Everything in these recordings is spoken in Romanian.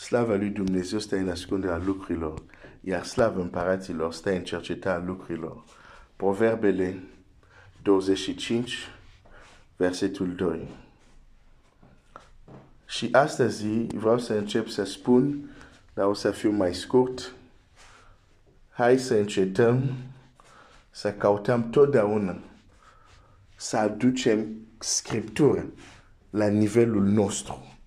Slavă lui Dumnezeu stă în ascunderea lucrurilor, iar slavă împăraților stă în cercetarea lucrurilor. Proverbele 25, versetul 2. Și astăzi vreau să încep să spun, dar o să fiu mai scurt, hai să încetăm să cautăm totdeauna să aducem Scriptură la nivelul nostru.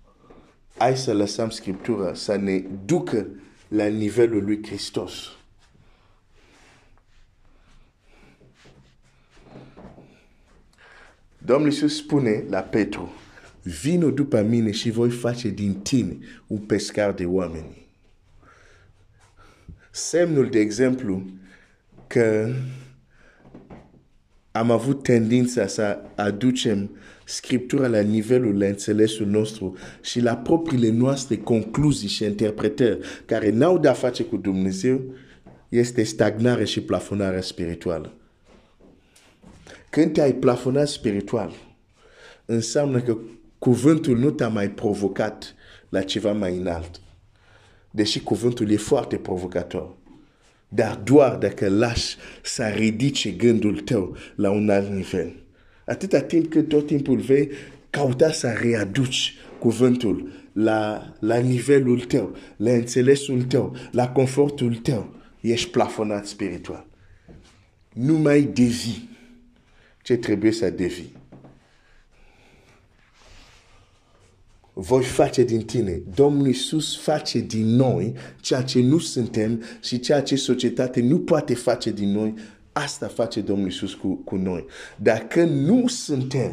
Hai să lăsăm Scriptura să ne ducă la nivelul lui Hristos. Domnul Iisus spune la Petru, vino după mine și voi face din tine un pescar de oameni. Semnul, de exemplu, că am avut tendința să aducem Scriptura la nivelul la înțelesul nostru și la propriile noastre concluzii și interpretări care n-au de-a face cu Dumnezeu, este stagnare și plafonare spirituală. Când te-ai plafonat spiritual, înseamnă că cuvântul nu te-a mai provocat la ceva mai înalt. Deși cuvântul e foarte provocator. Dar doar dacă lași să ridice gândul tău la un alt nivel. Atâta timp cât tot timpul vei cauta să readuci cuvântul la, la nivelul tău, la înțelesul tău, la confortul tău, ești plafonat spiritual. Nu mai devi ce trebuie să devi. Voi face din tine. Domnul Iisus face din noi ceea ce nu suntem și ceea ce societatea nu poate face din noi. Asta face Domnul Iisus cu, cu noi. Dacă nu suntem,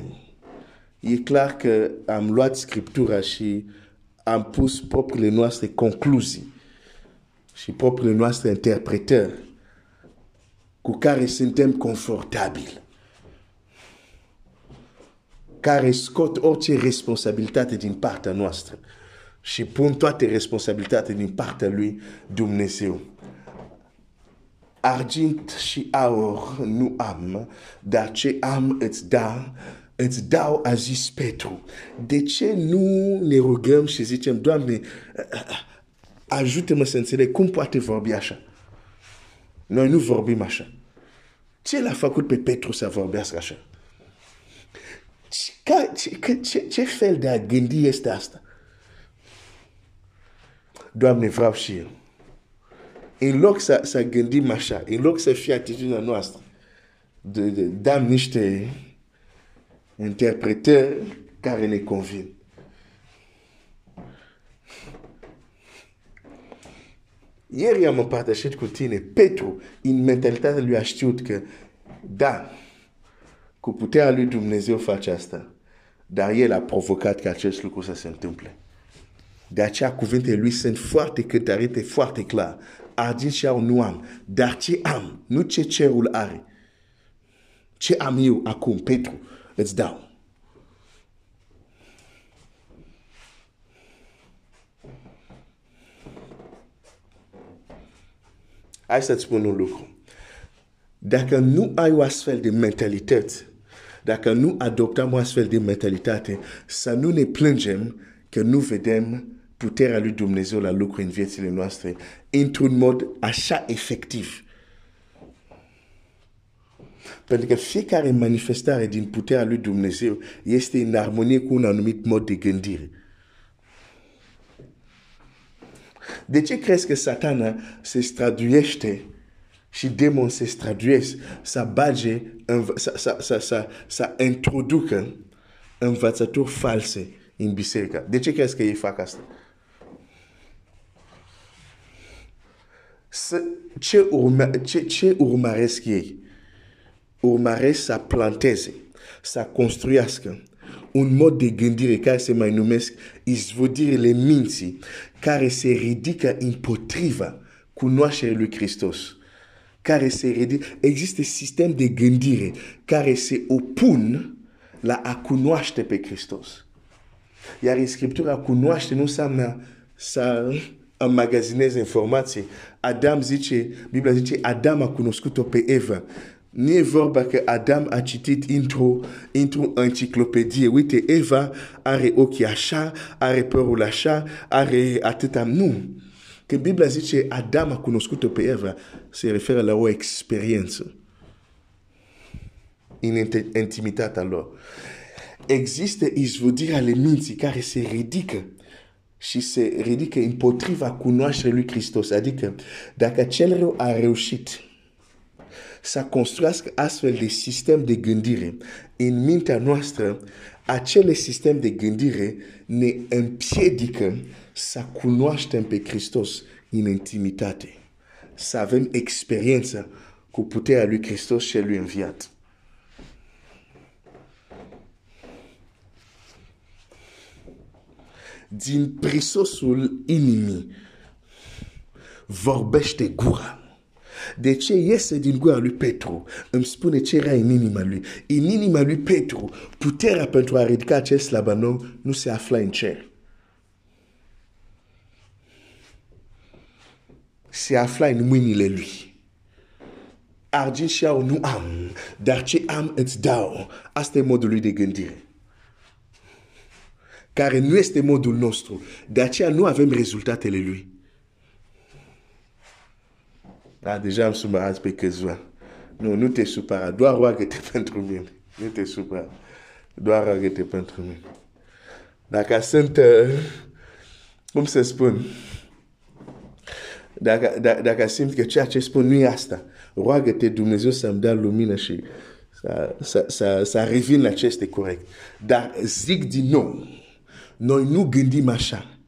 e clar că am luat Scriptura și am pus propriile noastre concluzii și propriile noastre interpretări cu care suntem confortabili care scot orice responsabilitate din partea noastră și pun toate responsabilitatea din partea lui Dumnezeu. Argint și aur nu am, dar ce am îți da, îți dau, a zis Petru. De ce nu ne rugăm și zicem, Doamne, ajută-mă să înțeleg cum poate vorbi așa? Noi nu vorbim așa. Ce l-a făcut pe Petru să vorbească așa? Ce, ce, ce fel de a gândi este asta? Doamne, vreau și eu. În loc să, să gândim așa, în loc să fie atitudinea noastră, de, de, dăm niște interpretări care ne convin. Ieri am împărtășit cu tine, Petru, în mentalitatea lui a știut că, da, cu puterea lui Dumnezeu face asta. Dar el a provocat ca acest lucru să se întâmple. De aceea cuvintele lui sunt foarte cântărite, foarte clar. Argint și au nu am. Dar ce am, nu ce cerul are. Ce am eu acum, Petru, îți dau. Hai să-ți spun un lucru. Dacă nu ai o astfel de mentalitate, dacă nu adoptăm o astfel de mentalitate, să nu ne plângem că nu vedem puterea lui Dumnezeu la lucru în viețile noastre într-un mod așa efectiv. Pentru că fiecare manifestare din puterea lui Dumnezeu este în armonie cu un anumit mod de gândire. De ce crezi că satana se straduiește și demon se straduiesc să bage, să, să, să, să, să introducă învățături false în biserică. De ce crezi că ei fac asta? Să, ce, urma, ce, ce urmăresc ei? Urmăresc să planteze, să construiască un mod de gândire care se mai numesc izvodirile minții, care se ridică împotriva cunoașterii lui Hristos care se ridică. Există sistem de gândire care se opun la a cunoaște pe Hristos. Iar în Scriptura cunoaște nu înseamnă să înmagazinezi informații. Adam Biblia Adam a cunoscut-o pe Eva. Nu e vorba că Adam a citit într-o, într Eva are ochii așa, are părul așa, are atâta. Când Biblia zice Adam a cunoscut-o pe Eva, se referă la o experiență în intimitatea lor. Există izvodirea ale minții care se ridică și se ridică împotriva cunoașterii lui Hristos. Adică, dacă cel rău a reușit să construiască astfel de sistem de gândire în mintea noastră, acele sistem de gândire ne împiedică să cunoaștem pe Hristos în intimitate, să avem experiență cu puterea lui Hristos și lui înviat. Din prisosul inimii vorbește gura. De ce iese din gura lui Petru? Îmi spune ce era în inima lui. În inima lui Petru, puterea pentru a ridica acest slabanou nu se afla în cer. Se afla în mâinile lui. Argint și au nu am, dar ce am îți dau. Asta e modul lui de gândire. Care nu este modul nostru. De aceea nu avem rezultatele lui. Da, deja am supărat pe câțiva. Nu, nu te supăra, doar roagă-te pentru mine. Nu te supăra, doar roagă-te pentru mine. Dacă sunt, uh, cum să spun, dacă, dacă, dacă simt că ceea ce spun nu e asta, roagă-te Dumnezeu să-mi dea lumină și să, să, să, să revin la ce este corect. Dar zic din nou, noi nu gândim așa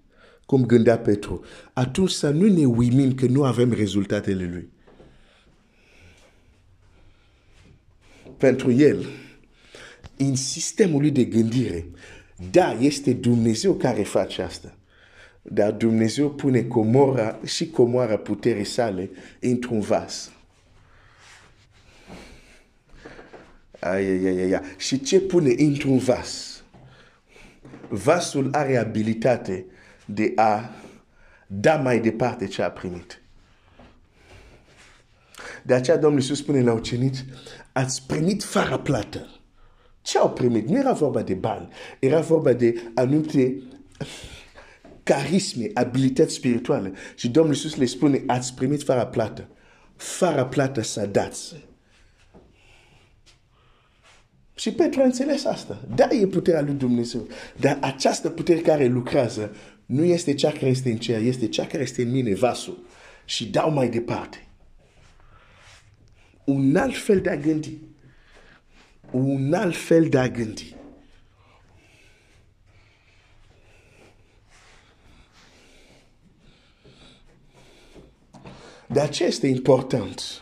cum gândea Petru, atunci să nu ne uimim că nu avem rezultatele lui. Pentru el, în sistemul lui de gândire, da, este Dumnezeu care face asta. Dar Dumnezeu pune comora și comoara puterii sale într-un vas. Ai, ai, ai, ai. Și ce pune într-un vas? Vasul are abilitate de a da mai departe ce a primit. De aceea Domnul Iisus spune la ucenici, ați primit fără plată. Ce au primit? Nu era vorba de bani, era vorba de anumite carisme, abilități spirituale. Și Domnul Iisus le spune, ați primit fără plată. Fără plată să dați. Și Petru a înțeles asta. Da, e puterea lui Dumnezeu. Dar această putere care lucrează nu este cea care este în cer, este cea care este în mine, vasul. Și dau mai departe. Un alt fel de a gândi. Un alt fel de a gândi. De aceea este important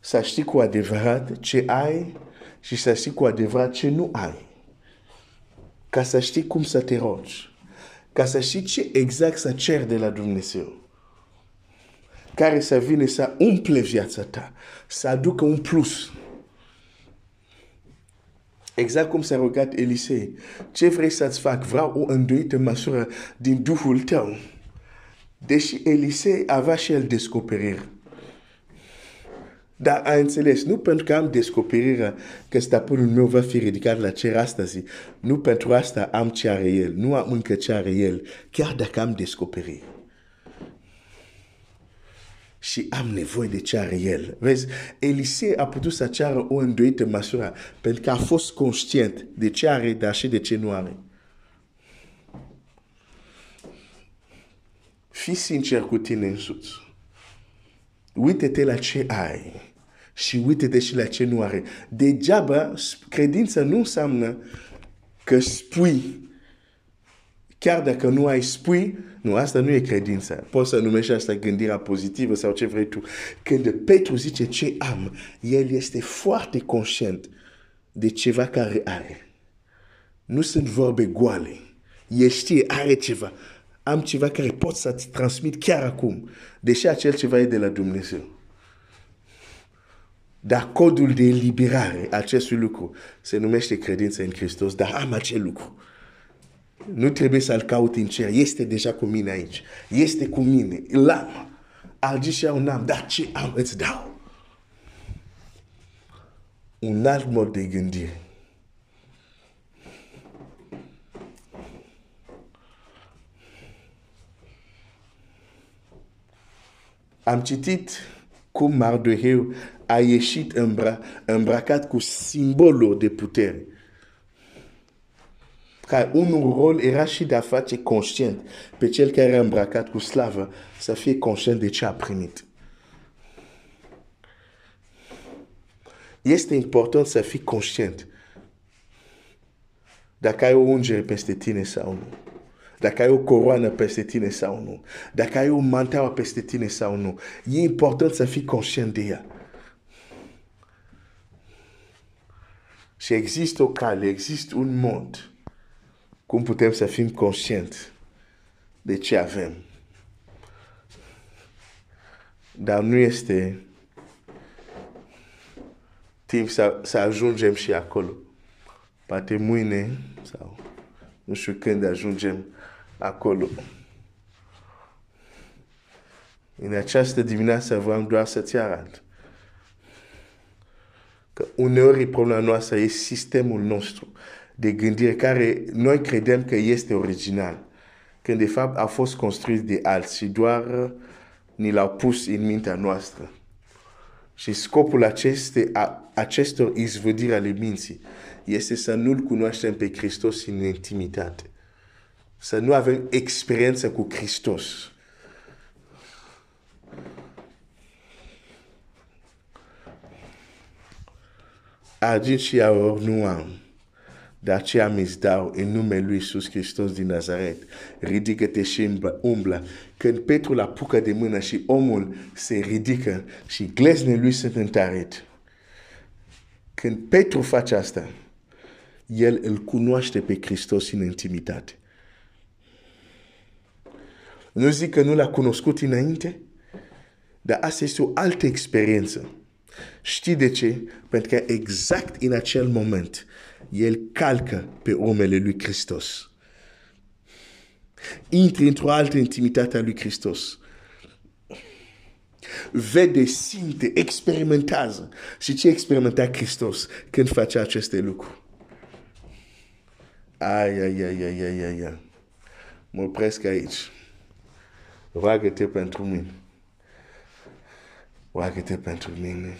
să știi cu adevărat ce ai și să știi cu adevărat ce nu ai ca să știi cum să te rogi, ca să știi ce exact să cer de la Dumnezeu, care să vină să umple viața ta, să aducă un plus. Exact cum s-a rugat Elisei. Ce vrei să-ți fac? Vreau o îndoită măsură din Duhul tău. Deși Elisei avea și el descoperire. Dar a înțeles, nu pentru că am descoperirea că stăpânul meu va fi ridicat la cer astăzi, nu pentru asta am ce are el, nu am încă ce are el, chiar dacă am descoperit. Și am nevoie de ce are el. Vezi, Elisei a putut să ceară o îndoită măsură pentru că a fost conștient de ce are, dar și de ce nu are. Fii sincer cu tine însuți. Uite-te la ce ai și uite-te și la ce nu are. Degeaba, credința nu înseamnă că spui, chiar dacă nu ai spui, nu, asta nu e credința. Poți să numești asta gândirea pozitivă sau ce vrei tu. Când Petru zice ce am, el este foarte conștient de ceva care are. Nu sunt vorbe goale. El știe, are ceva. Am ceva care pot să-ți transmit chiar acum. Deși acel ceva e de la Dumnezeu. Dar codul de eliberare acestui lucru se numește credință în Hristos, dar am acel lucru. Nu trebuie să-l caut în cer, este deja cu mine aici. Este cu mine, l-am. Al și un am, dar ce am îți dau. un alt mod de gândire. Am citit cum Mardoheu a ieșit îmbra, îmbrăcat cu simbolul de putere. Ca un rol era și de a face conștient pe cel care era îmbrăcat cu slavă să fie conștient de ce a primit. Este important să fii conștient dacă ai o ungere peste tine sau nu. Dacă ai o coroană peste tine sau nu. Dacă ai o manteaua peste tine sau nu. E important să fii conștient de ea. Și există o cale, există un mod cum putem să fim conștient de ce avem. Dar nu este timp să, să ajungem și acolo. Poate mâine sau nu știu când ajungem acolo. În această dimineață vreau doar să-ți arăt că uneori problema noastră e sistemul nostru de gândire care noi credem că este original, când de fapt a fost construit de alții și doar ni l-au pus în mintea noastră. Și scopul aceste, a, acestor izvădiri ale minții este să nu-L cunoaștem pe Hristos în intimitate. Să nu avem experiență cu Hristos. Argint și aur nu am. De aceea mi dau în numele lui Iisus Hristos din Nazaret. Ridică-te și umblă. Când Petru la pucă de mână și omul se ridică și glezne lui sunt întărit. Când Petru face asta, el îl cunoaște pe Hristos în intimitate. Nu zic că nu l-a cunoscut înainte, dar asta este o altă experiență. Știi de ce? Pentru că exact în acel moment, el calcă pe omele lui Hristos. Intri într-o altă intimitate a lui Hristos. Vede, simte, experimentează. Și ce experimenta Hristos când face aceste lucruri? Ai, ai, ai, ai, ai, ai, ai. Mă opresc aici. Roagă-te pentru mine. Roagă-te pentru mine.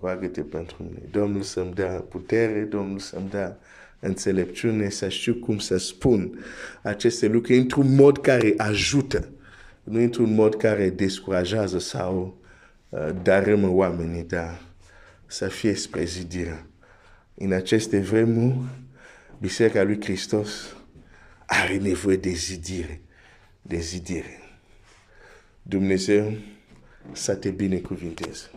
Roagă-te pentru mine. Domnul să-mi dea putere, Domnul să-mi dea înțelepciune, să știu cum să spun aceste lucruri într-un mod care ajută, nu într-un mod care descurajează sau uh, darâmă oamenii, dar să fie spre zidire. În aceste vremuri, Biserica lui Hristos are nevoie de zidire, de zidire. Dumnezeu să te binecuvinteze.